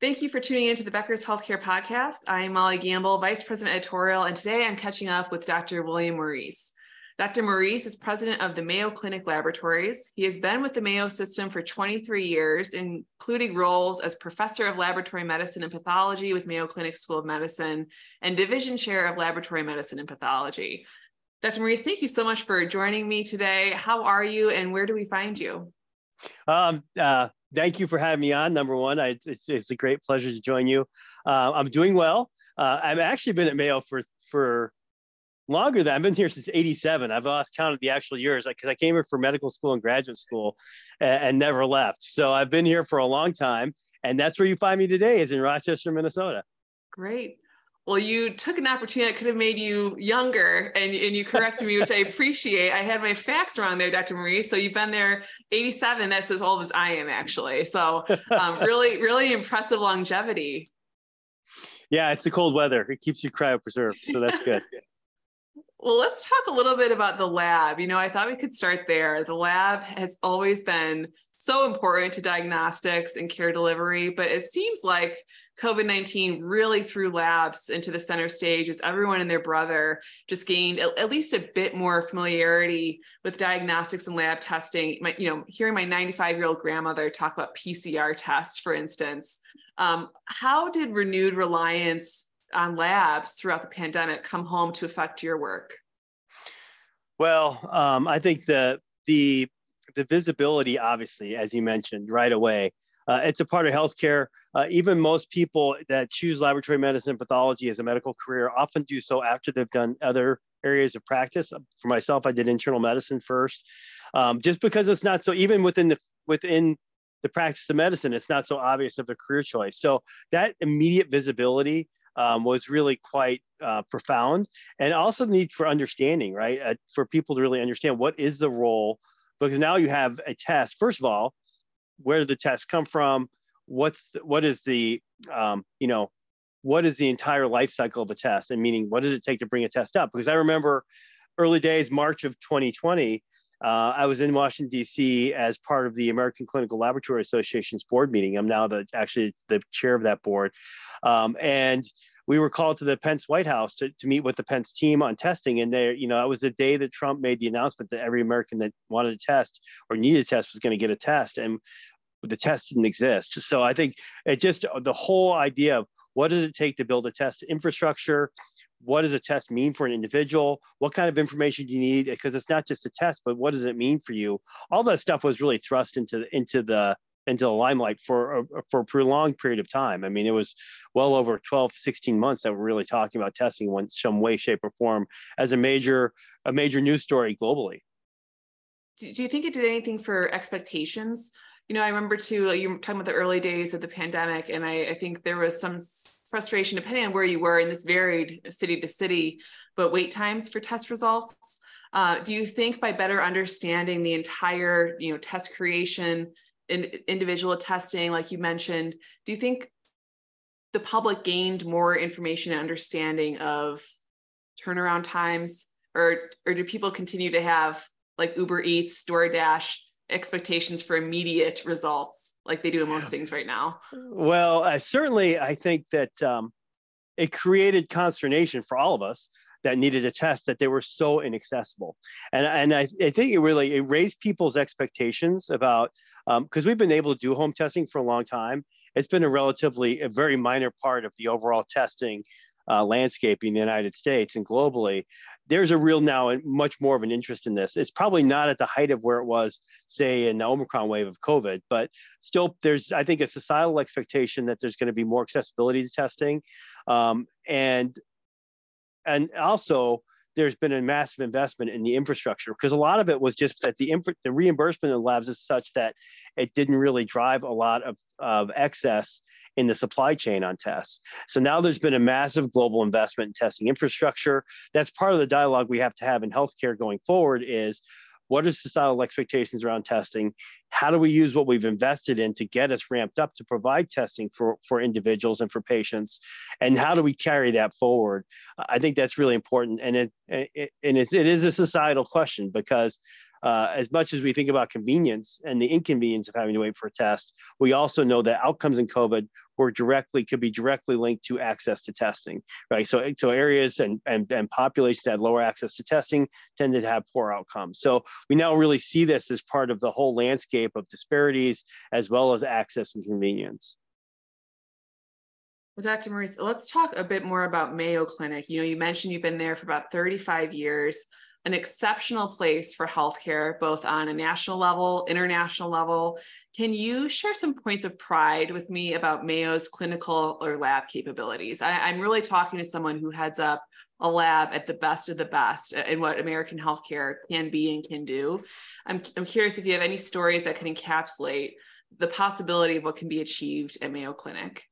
Thank you for tuning in to the Becker's Healthcare Podcast. I am Molly Gamble, Vice President Editorial, and today I'm catching up with Dr. William Morice. Dr. Morice is president of the Mayo Clinic Laboratories. He has been with the Mayo system for 23 years, including roles as professor of laboratory medicine and pathology with Mayo Clinic School of Medicine and division chair of laboratory medicine and pathology. Dr. Morice, thank you so much for joining me today. How are you and where do we find you? Um, uh, thank you for having me on. Number one, I, it's, it's a great pleasure to join you. Uh, I'm doing well. Uh, I've actually been at Mayo for for longer than I've been here since '87. I've lost count of the actual years because I came here for medical school and graduate school and, and never left. So I've been here for a long time, and that's where you find me today is in Rochester, Minnesota. Great well, you took an opportunity that could have made you younger and, and you corrected me, which I appreciate. I had my facts wrong there, Dr. Morice. So you've been there 87. That's as old as I am, actually. So um, really, really impressive longevity. Yeah, it's the cold weather. It keeps you cryopreserved. So that's good. Well, let's talk a little bit about the lab. You know, I thought we could start there. The lab has always been so important to diagnostics and care delivery, but it seems like COVID 19 really threw labs into the center stage as everyone and their brother just gained at, least a bit more familiarity with diagnostics and lab testing. My, you know, hearing my 95 year old grandmother talk about PCR tests, for instance. Um, how did renewed reliance on labs throughout the pandemic come home to affect your work? Well, um, I think the the the visibility, obviously, as you mentioned right away, uh, it's a part of healthcare. Uh, even most people that choose laboratory medicine pathology as a medical career often do so after they've done other areas of practice. For myself, I did internal medicine first, um, just because it's not so even within the within the practice of medicine, it's not so obvious of a career choice. So that immediate visibility um, was really quite uh, profound, and also the need for understanding, right? Uh, for people to really understand what is the role, because now you have a test. First of all, where did the test come from? What's the, what is the um, you know what is the entire life cycle of a test, and meaning what does it take to bring a test up? Because I remember early days, March of 2020. Uh, I was in Washington D.C. as part of the American Clinical Laboratory Association's board meeting. I'm now the actually the chair of that board, um, and we were called to the Pence White House to, to meet with the Pence team on testing. And there, you know, that was the day that Trump made the announcement that every American that wanted a test or needed a test was going to get a test. And the test didn't exist. So I think it just the whole idea of what does it take to build a test infrastructure? What does a test mean for an individual? What kind of information do you need? Because it's not just a test, but what does it mean for you? All that stuff was really thrust into into the into the limelight for a, for a prolonged period of time. I mean, it was well over 12, 16 months that we're really talking about testing in some way, shape, or form as a major a major news story globally. Do do you think it did anything for expectations? You know, I remember too, you were talking about the early days of the pandemic, and I, I think there was some frustration depending on where you were, and this varied city to city, but wait times for test results. Uh, do you think by better understanding the entire, you know, test creation in, individual testing, like you mentioned, do you think the public gained more information and understanding of turnaround times, or or do people continue to have like Uber Eats, DoorDash expectations for immediate results, like they do in most things right now? Well, uh, certainly, I think that um, it created consternation for all of us that needed a test that they were so inaccessible. And, and I, I think it really it raised people's expectations about because um, we've been able to do home testing for a long time. It's been a relatively a very minor part of the overall testing uh, landscape in the United States and globally. There's a real now and much more of an interest in this. It's probably not at the height of where it was, say, in the Omicron wave of COVID, but still, there's I think a societal expectation that there's going to be more accessibility to testing, um, and and also there's been a massive investment in the infrastructure because a lot of it was just that the infra- the reimbursement of labs is such that it didn't really drive a lot of, of excess in the supply chain on tests. So now there's been a massive global investment in testing infrastructure. That's part of the dialogue we have to have in healthcare going forward is what are societal expectations around testing? How do we use what we've invested in to get us ramped up to provide testing for, for individuals and for patients? And how do we carry that forward? I think that's really important. And it, it and it is a societal question because uh, as much as we think about convenience and the inconvenience of having to wait for a test, we also know that outcomes in COVID were directly could be directly linked to access to testing, right? So, so areas and, and, and populations that had lower access to testing tended to have poor outcomes. So we now really see this as part of the whole landscape of disparities as well as access and convenience. Well, Dr. Morice, let's talk a bit more about Mayo Clinic. You know, you mentioned you've been there for about 35 years an exceptional place for healthcare, both on a national level, international level. Can you share some points of pride with me about Mayo's clinical or lab capabilities? I, am really talking to someone who heads up a lab at the best of the best in what American healthcare can be and can do. I'm, I'm curious if you have any stories that can encapsulate the possibility of what can be achieved at Mayo Clinic.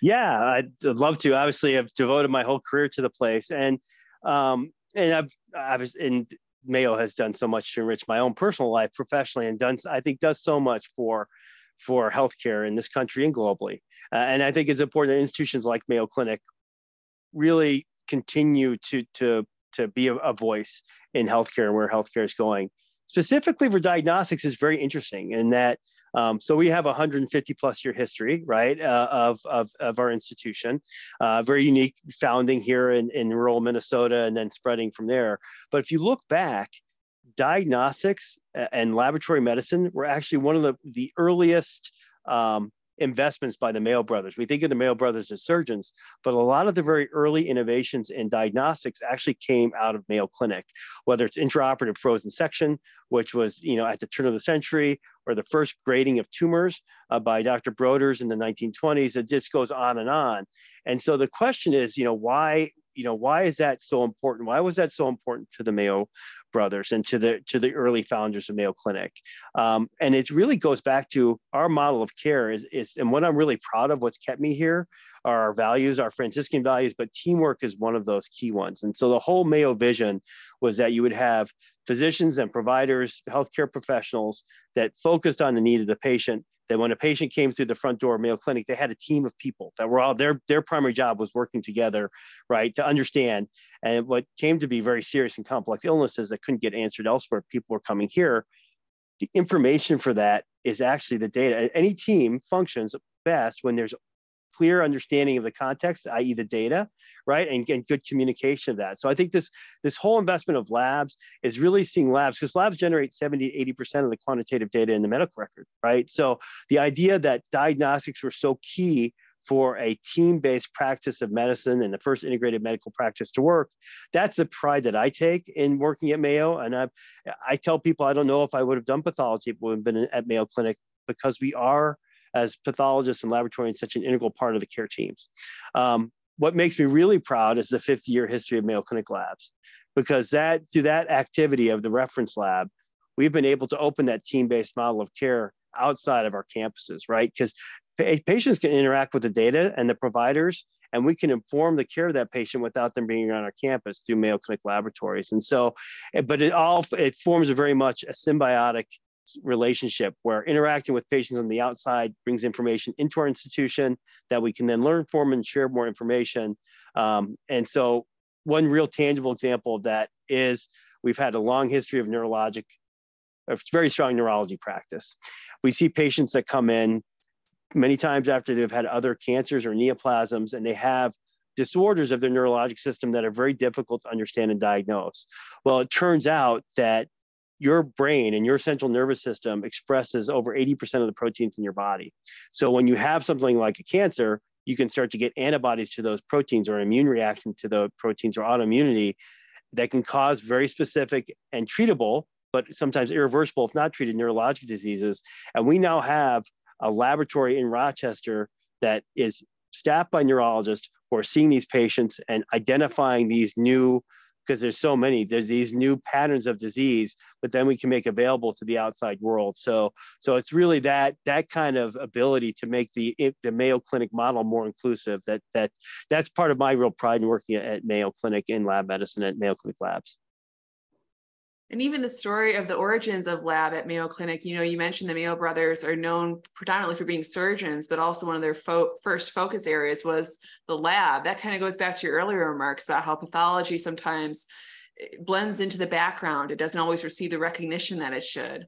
Yeah, I'd love to. Obviously, I've devoted my whole career to the place, and um, and I've, I've and Mayo has done so much to enrich my own personal life professionally, and done I think does so much for for healthcare in this country and globally. Uh, and I think it's important that institutions like Mayo Clinic really continue to to to be a, a voice in healthcare and where healthcare is going. Specifically for diagnostics is very interesting in that um, so we have 150 plus year history, right, uh, of, of, of, our institution. Uh, very unique founding here in, in rural Minnesota and then spreading from there. But if you look back, diagnostics and laboratory medicine were actually one of the, the earliest um, investments by the Mayo brothers. We think of the Mayo brothers as surgeons, but a lot of the very early innovations in diagnostics actually came out of Mayo Clinic, whether it's intraoperative frozen section, which was you know at the turn of the century, or the first grading of tumors uh, by Dr. Broders in the 1920s. It just goes on and on. And so the question is, you know, why you know why is that so important why was that so important to the mayo brothers and to the to the early founders of Mayo Clinic. Um, and it really goes back to our model of care is, is and what I'm really proud of what's kept me here are our values, our Franciscan values, but teamwork is one of those key ones. And so the whole Mayo vision was that you would have physicians and providers, healthcare professionals that focused on the need of the patient that when a patient came through the front door of Mayo Clinic, they had a team of people that were all their their primary job was working together, right, to understand. And what came to be very serious and complex illnesses that couldn't get answered elsewhere, people were coming here. The information for that is actually the data. Any team functions best when there's clear understanding of the context, i.e., the data, right, and, and good communication of that. So I think this this whole investment of labs is really seeing labs because labs generate 70 80 percent of the quantitative data in the medical record, right? So the idea that diagnostics were so key for a team-based practice of medicine and the first integrated medical practice to work that's the pride that i take in working at mayo and i i tell people i don't know if i would have done pathology if we been at mayo clinic because we are as pathologists and laboratorians such an integral part of the care teams. Um, what makes me really proud is the 50 year history of Mayo Clinic Labs, because that through that activity of the reference lab, we've been able to open that team based model of care outside of our campuses, right? Because patients can interact with the data and the providers, and we can inform the care of that patient without them being on our campus through Mayo Clinic laboratories. And so, eh, but it all it forms a very much a symbiotic relationship where interacting with patients on the outside brings information into our institution that we can then learn from and share more information. Um, and so one real tangible example of that is we've had a long history of neurologic, a very strong neurology practice. We see patients that come in many times after they've had other cancers or neoplasms and they have disorders of their neurologic system that are very difficult to understand and diagnose. Well, it turns out that your brain and your central nervous system expresses over 80% of the proteins in your body. So when you have something like a cancer, you can start to get antibodies to those proteins or immune reaction to the proteins or autoimmunity that can cause very specific and treatable, but sometimes irreversible, if not treated, neurologic diseases. And we now have a laboratory in Rochester that is staffed by neurologists who are seeing these patients and identifying these new because there's so many there's these new patterns of disease but then we can make available to the outside world. So so it's really that that kind of ability to make the the mayo clinic model more inclusive that that that's part of my real pride in working at, mayo clinic in lab medicine at mayo clinic labs and even the story of the origins of lab at Mayo Clinic, you know, you mentioned the Mayo brothers are known predominantly for being surgeons, but also one of their fo- first focus areas was the lab. That kind of goes back to your earlier remarks about how pathology sometimes eh, blends into the background. It doesn't always receive the recognition that it should.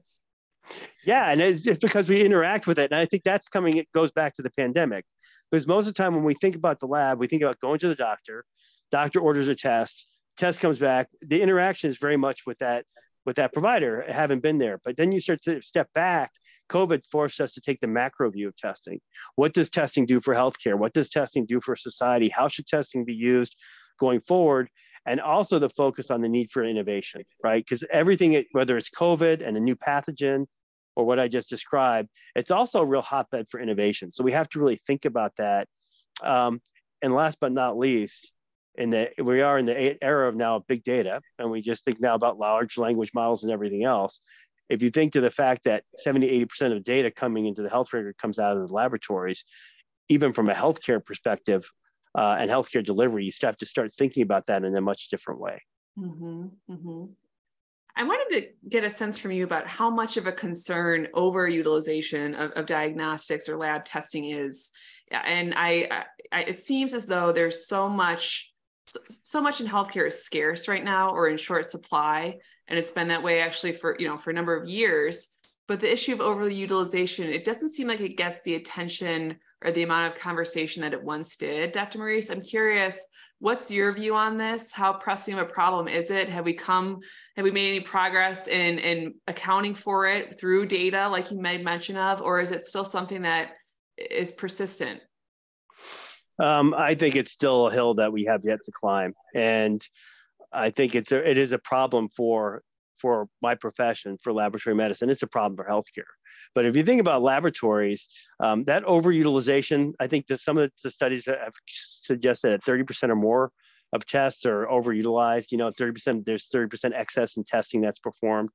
Yeah, and it's, it's because we interact with it, and I think that's coming. It goes back to the pandemic, because most of the time when we think about the lab, we think about going to the doctor. Doctor orders a test, test comes back. The interaction is very much with that with that provider. haven't been there, but then you start to step back. COVID forced us to take the macro view of testing. What does testing do for healthcare? What does testing do for society? How should testing be used going forward? and also the focus on the need for innovation, right? Because everything, whether it's COVID and a new pathogen or what I just described, it's also a real hotbed for innovation. So we have to really think about that. Um, and last but not least, in the we are in the era of now big data, and we just think now about large language models and everything else. If you think to the fact that 70, 80% of data coming into the health record comes out of the laboratories, even from a healthcare perspective, uh, and healthcare delivery, you have to start thinking about that in a much different way. Mm-hmm, mm-hmm. I wanted to get a sense from you about how much of a concern overutilization of, of diagnostics or lab testing is. And I, I, it seems as though there's so much, so so much in healthcare is scarce right now or in short supply, and it's been that way actually for you know for a number of years. But the issue of overutilization, it doesn't seem like it gets the attention or the amount of conversation that it once did. Dr. Morice, I'm curious, what's your view on this? How pressing of a problem is it? Have we come, have we made any progress in, in accounting for it through data, like you made mention of, or is it still something that is persistent? Um, I think it's still a hill that we have yet to climb. And I think it's a, it is a problem for for my profession for laboratory medicine. It's a problem for healthcare. But if you think about laboratories, um, that overutilization, I think that some of the studies have suggested that 30% or more of tests are overutilized. You know, 30%, there's 30% excess in testing that's performed.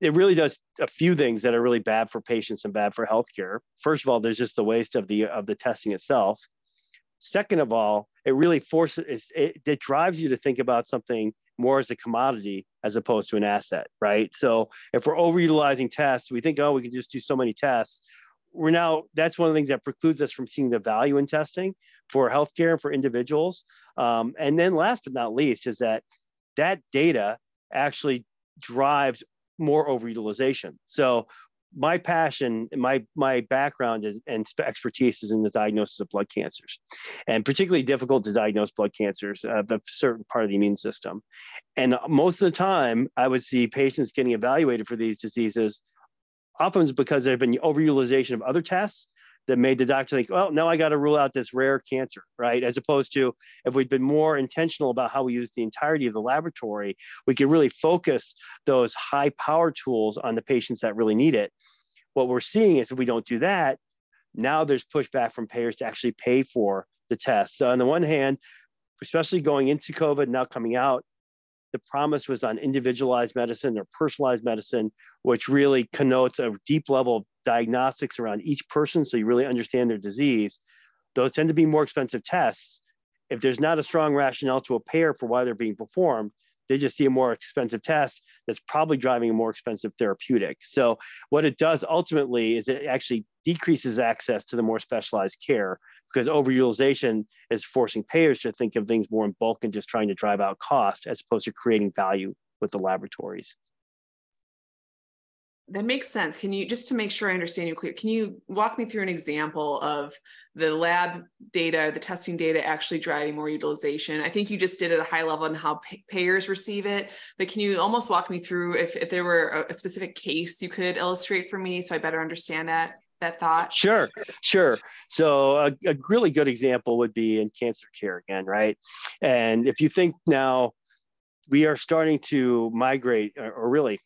It really does a few things that are really bad for patients and bad for healthcare. First of all, there's just the waste of the of the testing itself. Second of all, it really forces it, it drives you to think about something more as a commodity as opposed to an asset, right? So if we're overutilizing tests, we think, oh, we can just do so many tests. We're now, that's one of the things that precludes us from seeing the value in testing for healthcare and for individuals. Um, and then last but not least is that that data actually drives more overutilization. So my passion, my my background is, and expertise is in the diagnosis of blood cancers, and particularly difficult to diagnose blood cancers uh, of a certain part of the immune system. And most of the time, I would see patients getting evaluated for these diseases, often because there have been overutilization of other tests that made the doctor think, well, now I got to rule out this rare cancer, right? As opposed to if we'd been more intentional about how we use the entirety of the laboratory, we could really focus those high power tools on the patients that really need it. What we're seeing is if we don't do that, now there's pushback from payers to actually pay for the tests. So on the one hand, especially going into COVID, now coming out, the promise was on individualized medicine or personalized medicine, which really connotes a deep level of diagnostics around each person so you really understand their disease. Those tend to be more expensive tests. If there's not a strong rationale to a payer for why they're being performed, they just see a more expensive test that's probably driving a more expensive therapeutic. So, what it does ultimately is it actually decreases access to the more specialized care because overutilization is forcing payers to think of things more in bulk and just trying to drive out cost as opposed to creating value with the laboratories. That makes sense. Can you, just to make sure I understand you clear, can you walk me through an example of the lab data, the testing data actually driving more utilization? I think you just did at a high level on how pay- payers receive it, but can you almost walk me through if, if there were a, a specific case you could illustrate for me so I better understand that? That thought? Sure, sure. So a, a, really good example would be in cancer care again, right? And if you think now we are starting to migrate or, or really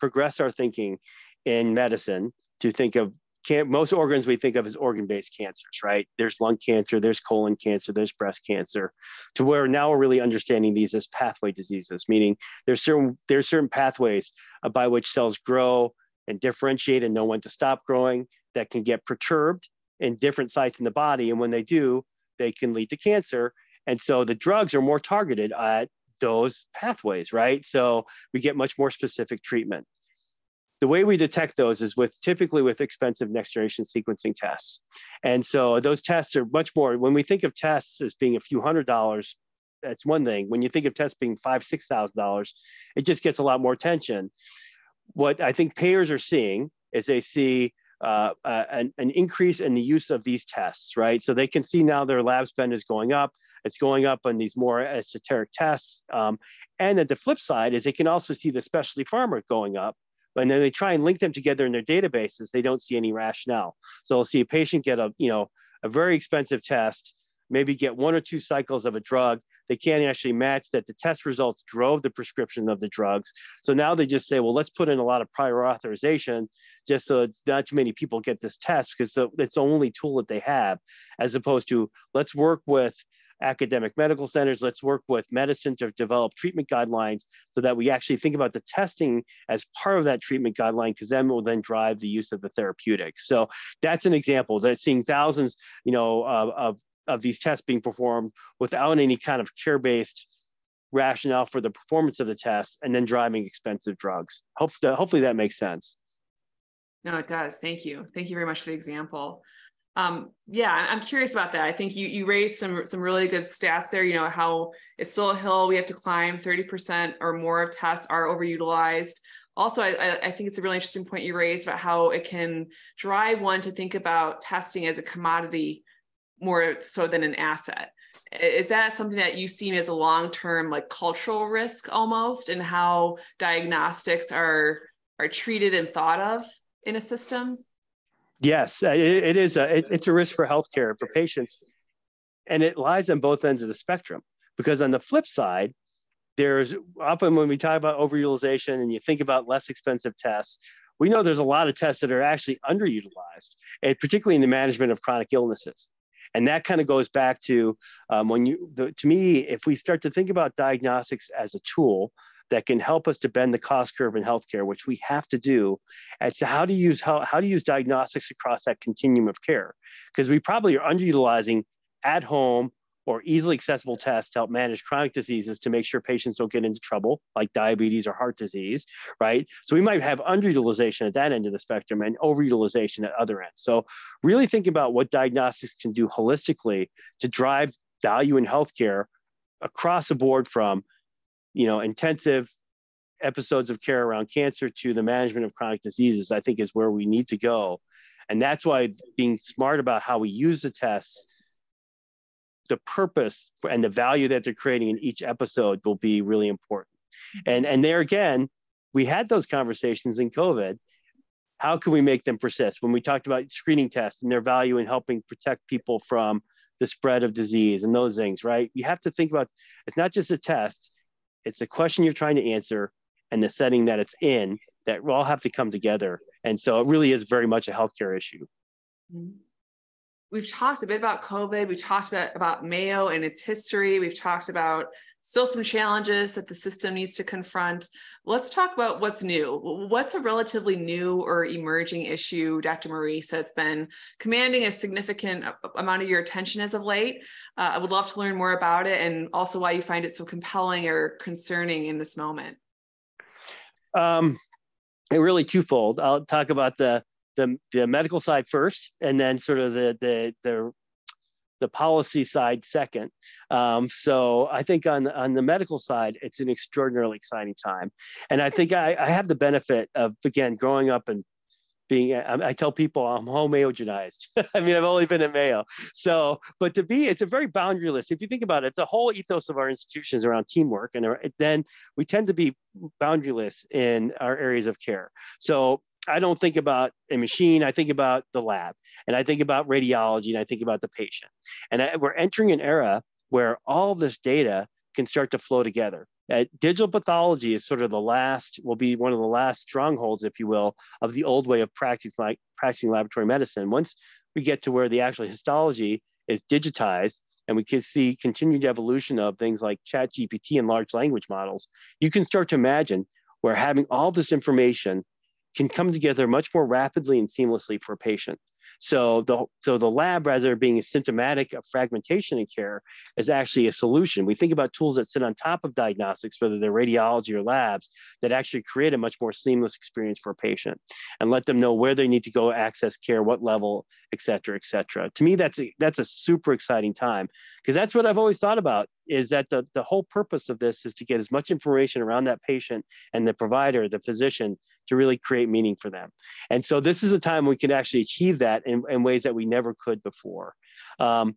progress our thinking in medicine to think of can, most organs we think of as organ-based cancers, right? There's lung cancer, there's colon cancer, there's breast cancer, to where now we're really understanding these as pathway diseases, meaning there's certain there's certain pathways uh, by which cells grow and differentiate and know when to stop growing that can get perturbed in different sites in the body. And when they do, they can lead to cancer. And so the drugs are more targeted at those pathways, right? So we get much more specific treatment. The way we detect those is with typically with expensive next generation sequencing tests. And so those tests are much more, when we think of tests as being a few hundred dollars, that's one thing. When you think of tests being five, six thousand dollars, it just gets a lot more attention. What I think payers are seeing is they see uh, uh, an, an, increase in the use of these tests, right? So they can see now their lab spend is going up. It's going up on these more esoteric tests. Um, and at the flip side is they can also see the specialty pharma going up. And then they try and link them together in their databases. They don't see any rationale. So they'll see a patient get a, you know, a very expensive test, maybe get one or two cycles of a drug. They can't actually match that the test results drove the prescription of the drugs. So now they just say, well, let's put in a lot of prior authorization just so it's not too many people get this test because it's the only tool that they have, as opposed to let's work with academic medical centers. Let's work with medicine to develop treatment guidelines so that we actually think about the testing as part of that treatment guideline, because then will then drive the use of the therapeutics. So that's an example that seeing thousands, you know, of, of, of these tests being performed without any kind of care-based rationale for the performance of the test and then driving expensive drugs. Hopefully, hopefully that makes sense. No, it does. Thank you. Thank you very much for the example um, yeah, I'm curious about that. I think you you raised some some really good stats there. You know how it's still a hill we have to climb. Thirty percent or more of tests are overutilized. Also, I, I think it's a really interesting point you raised about how it can drive one to think about testing as a commodity more so than an asset. Is that something that you see as a long term like cultural risk almost, and how diagnostics are are treated and thought of in a system? Yes, uh, it, it is. A, it, it's a risk for healthcare for patients, and it lies on both ends of the spectrum. Because on the flip side, there's often when we talk about overutilization and you think about less expensive tests, we know there's a lot of tests that are actually underutilized, and particularly in the management of chronic illnesses. And that kind of goes back to um, when you, the, to me, if we start to think about diagnostics as a tool, that can help us to bend the cost curve in healthcare, which we have to do. As to how to use how, how to use diagnostics across that continuum of care, because we probably are underutilizing at home or easily accessible tests to help manage chronic diseases to make sure patients don't get into trouble, like diabetes or heart disease, right? So we might have underutilization at that end of the spectrum and overutilization at other ends. So really think about what diagnostics can do holistically to drive value in healthcare across the board from you know, intensive episodes of care around cancer to the management of chronic diseases, I think is where we need to go. And that's why being smart about how we use the tests, the purpose and the value that they're creating in each episode will be really important. And, and there again, we had those conversations in COVID. How can we make them persist? When we talked about screening tests and their value in helping protect people from the spread of disease and those things, right? You have to think about it's not just a test, it's the question you're trying to answer and the setting that it's in that all have to come together. And so it really is very much a healthcare issue. Mm-hmm. We've talked a bit about COVID. We talked about, about Mayo and its history. We've talked about still some challenges that the system needs to confront. Let's talk about what's new. What's a relatively new or emerging issue, Dr. Morice, that's been commanding a significant amount of your attention as of late? Uh, I would love to learn more about it and also why you find it so compelling or concerning in this moment. Um, really twofold. I'll talk about the the, the medical side first, and then sort of the the the the policy side second. Um, so I think on on the medical side, it's an extraordinarily exciting time, and I think I, I have the benefit of again growing up and being I, I tell people I'm home Mayogenized. I mean I've only been at Mayo, so but to be it's a very boundaryless. If you think about it, it's a whole ethos of our institutions around teamwork, and then we tend to be boundaryless in our areas of care. So I don't think about a machine. I think about the lab and I think about radiology and I think about the patient. And I, we're entering an era where all this data can start to flow together. Uh, digital pathology is sort of the last, will be one of the last strongholds, if you will, of the old way of practicing, like, practicing laboratory medicine. Once we get to where the actual histology is digitized and we can see continued evolution of things like chat GPT and large language models, you can start to imagine where having all this information can come together much more rapidly and seamlessly for a patient. So the so the lab, rather than being symptomatic of fragmentation in care, is actually a solution. We think about tools that sit on top of diagnostics, whether they're radiology or labs, that actually create a much more seamless experience for a patient and let them know where they need to go access care, what level, et cetera, et cetera. To me, that's a, that's a super exciting time because that's what I've always thought about is that the, the whole purpose of this is to get as much information around that patient and the provider, the physician, to really create meaning for them. And so this is a time we can actually achieve that in, in ways that we never could before. Um,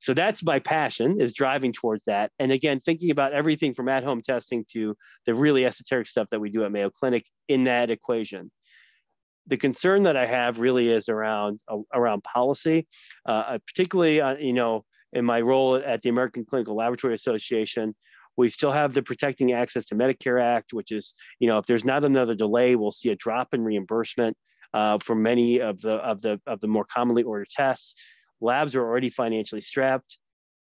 so that's my passion is driving towards that. And again, thinking about everything from at-home testing to the really esoteric stuff that we do at Mayo Clinic in that equation. The concern that I have really is around uh, around policy, uh, particularly uh, you know in my role at the American Clinical Laboratory Association. We still have the Protecting Access to Medicare Act, which is, you know, if there's not another delay, we'll see a drop in reimbursement uh, for many of the of the of the more commonly ordered tests. Labs are already financially strapped.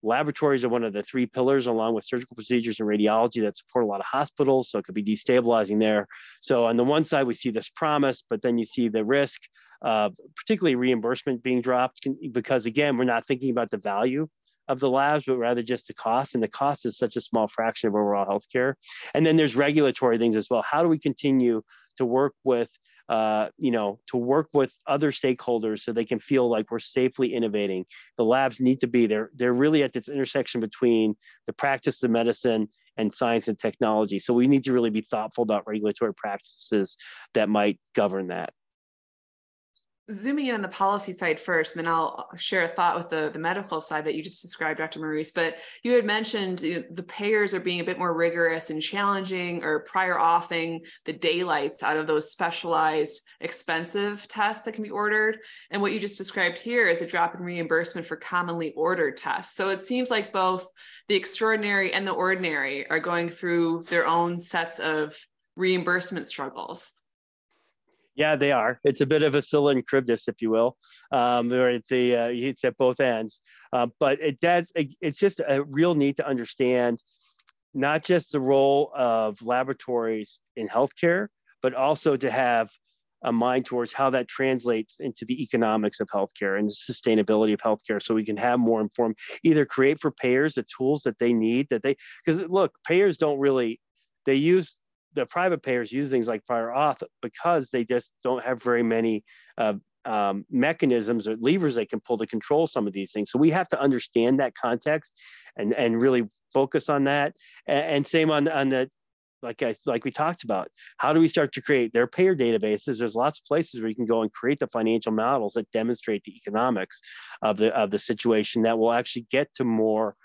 Laboratories are one of the three pillars, along with surgical procedures and radiology, that support a lot of hospitals. So it could be destabilizing there. So on the one side, we see this promise, but then you see the risk, uh, particularly reimbursement being dropped, because again, we're not thinking about the value of the labs, but rather just the cost. And the cost is such a small fraction of overall healthcare. And then there's regulatory things as well. How do we continue to work with, uh, you know, to work with other stakeholders so they can feel like we're safely innovating? The labs need to be there. They're really at this intersection between the practice of medicine and science and technology. So we need to really be thoughtful about regulatory practices that might govern that zooming in on the policy side first, and then I'll uh, share a thought with the, the medical side that you just described, Dr. Morice. But you had mentioned you know, the payers are being a bit more rigorous and challenging or prior authing the daylights out of those specialized expensive tests that can be ordered. And what you just described here is a drop in reimbursement for commonly ordered tests. So it seems like both the extraordinary and the ordinary are going through their own sets of reimbursement struggles. Yeah, they are. It's a bit of a Scylla if you will. Um, or the uh, it's at both ends. Uh, but it does. It, it's just a real need to understand not just the role of laboratories in healthcare, but also to have a mind towards how that translates into the economics of healthcare and the sustainability of healthcare so we can have more informed either create for payers the tools that they need that they because look payers don't really they use the private payers use things like prior auth because they just don't have very many uh, um, mechanisms or levers they can pull to control some of these things. So we have to understand that context and and really focus on that. And, and same on on the like I like we talked about. How do we start to create their payer databases? There's lots of places where you can go and create the financial models that demonstrate the economics of the of the situation that will actually get to more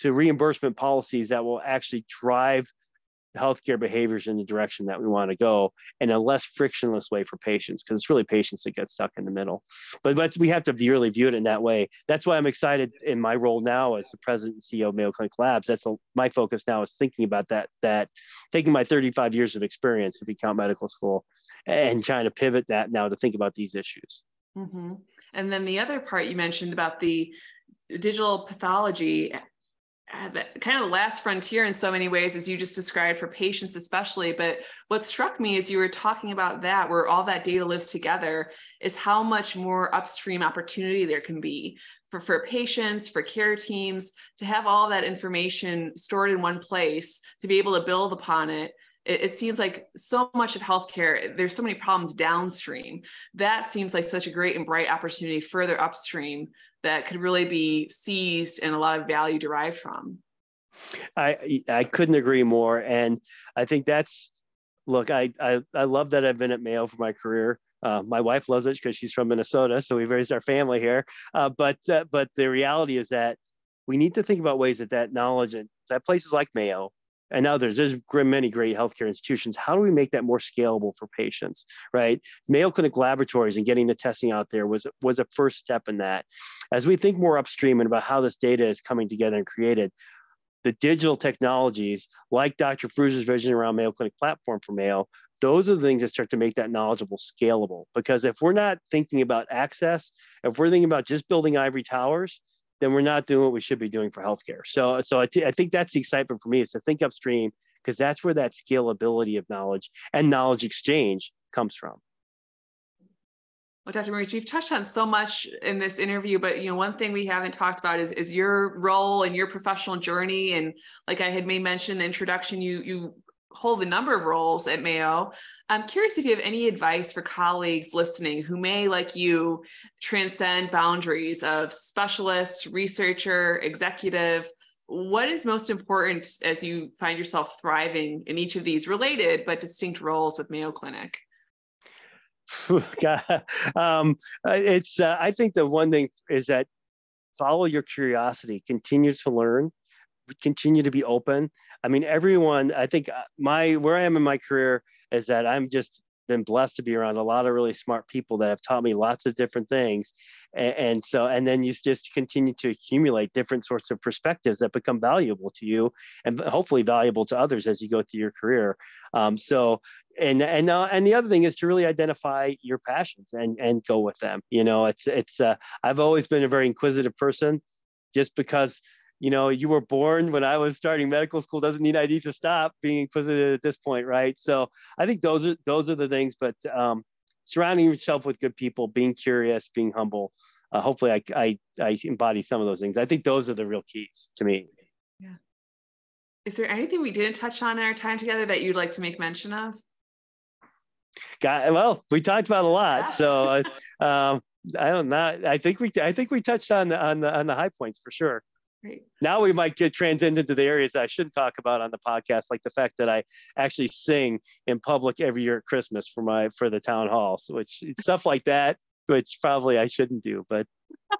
to reimbursement policies that will actually drive healthcare behaviors in the direction that we want to go in a less frictionless way for patients because it's really patients that get stuck in the middle. But, but we have to really view it in that way. That's why i'm excited in my role now as the president and ceo of mayo clinic labs. That's a, my focus now is thinking about that that taking my 35 years of experience if you count medical school and trying to pivot that now to think about these issues. Mm-hmm. and then the other part you mentioned about the digital pathology Uh, kind of the last frontier in so many ways as you just described for patients especially. But what struck me as you were talking about that where all that data lives together is how much more upstream opportunity there can be for, for patients for care teams to have all that information stored in one place to be able to build upon it. It, it seems like so much of healthcare there's so many problems downstream. That seems like such a great and bright opportunity further upstream that could really be seized and a lot of value derived from. I I couldn't agree more, and I think that's look. I I, I love that I've been at Mayo for my career. Uh, my wife loves it because she's from Minnesota, so we've raised our family here. Uh, but uh, but the reality is that we need to think about ways that that knowledge and that places like Mayo and others. There's many great healthcare institutions. How do we make that more scalable for patients, right? Mayo Clinic laboratories and getting the testing out there was was a first step in that. As we think more upstream and about how this data is coming together and created, the digital technologies like Dr. Farrugia's vision around Mayo Clinic platform for Mayo, those are the things that start to make that knowledgeable scalable. Because if we're not thinking about access, if we're thinking about just building ivory towers, then we're not doing what we should be doing for healthcare. So, so I, think that's the excitement for me is to think upstream because that's where that scalability of knowledge and knowledge exchange comes from. Well, Dr. Morice, we've touched on so much in this interview, but you know, one thing we haven't talked about is, is your role and your professional journey. And like I had made mention in the introduction, you you hold a number of roles at Mayo. I'm curious if you have any advice for colleagues listening who may, like you, transcend boundaries of specialist, researcher, executive. What is most important as you find yourself thriving in each of these related but distinct roles with Mayo Clinic? um, it's uh, I think the one thing is that follow your curiosity, continue to learn, continue to be open. I mean, everyone. I think uh, my where I am in my career is that I'm just been blessed to be around a lot of really smart people that have taught me lots of different things and, and, so and then you just continue to accumulate different sorts of perspectives that become valuable to you and hopefully valuable to others as you go through your career um, so and and uh, and the other thing is to really identify your passions and and go with them. You know, it's it's uh, I've always been a very inquisitive person, just because you know you were born when I was starting medical school doesn't mean I need to stop being inquisitive at this point, right? So I think those are those are the things. But um, surrounding yourself with good people, being curious, being humble. Uh, hopefully, I, I I embody some of those things. I think those are the real keys to me. Yeah. Is there anything we didn't touch on in our time together that you'd like to make mention of? got well we talked about a lot so uh, um, i don't know i think we i think we touched on the on the on the high points for sure Now we might get transcend into the areas that i shouldn't talk about on the podcast like the fact that i actually sing in public every year at christmas for my for the town halls which stuff like that which probably i shouldn't do but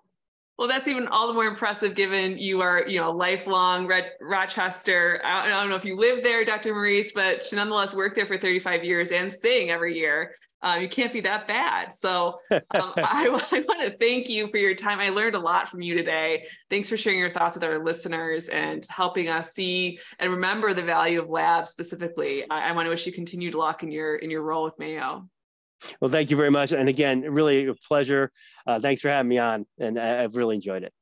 well, that's even all the more impressive given you are, you know, lifelong Red, Rochester. I don't, I don't, know if you live there, Dr. Morice, but she nonetheless worked there for 35 years and sing every year. Um, you can't be that bad. So um, I, I want to thank you for your time. I learned a lot from you today. Thanks for sharing your thoughts with our listeners and helping us see and remember the value of labs specifically. I, I want to wish you continued luck in your in your role with Mayo. Well, thank you very much. And again, really a pleasure. Uh, thanks for having me on, and I, I've really enjoyed it.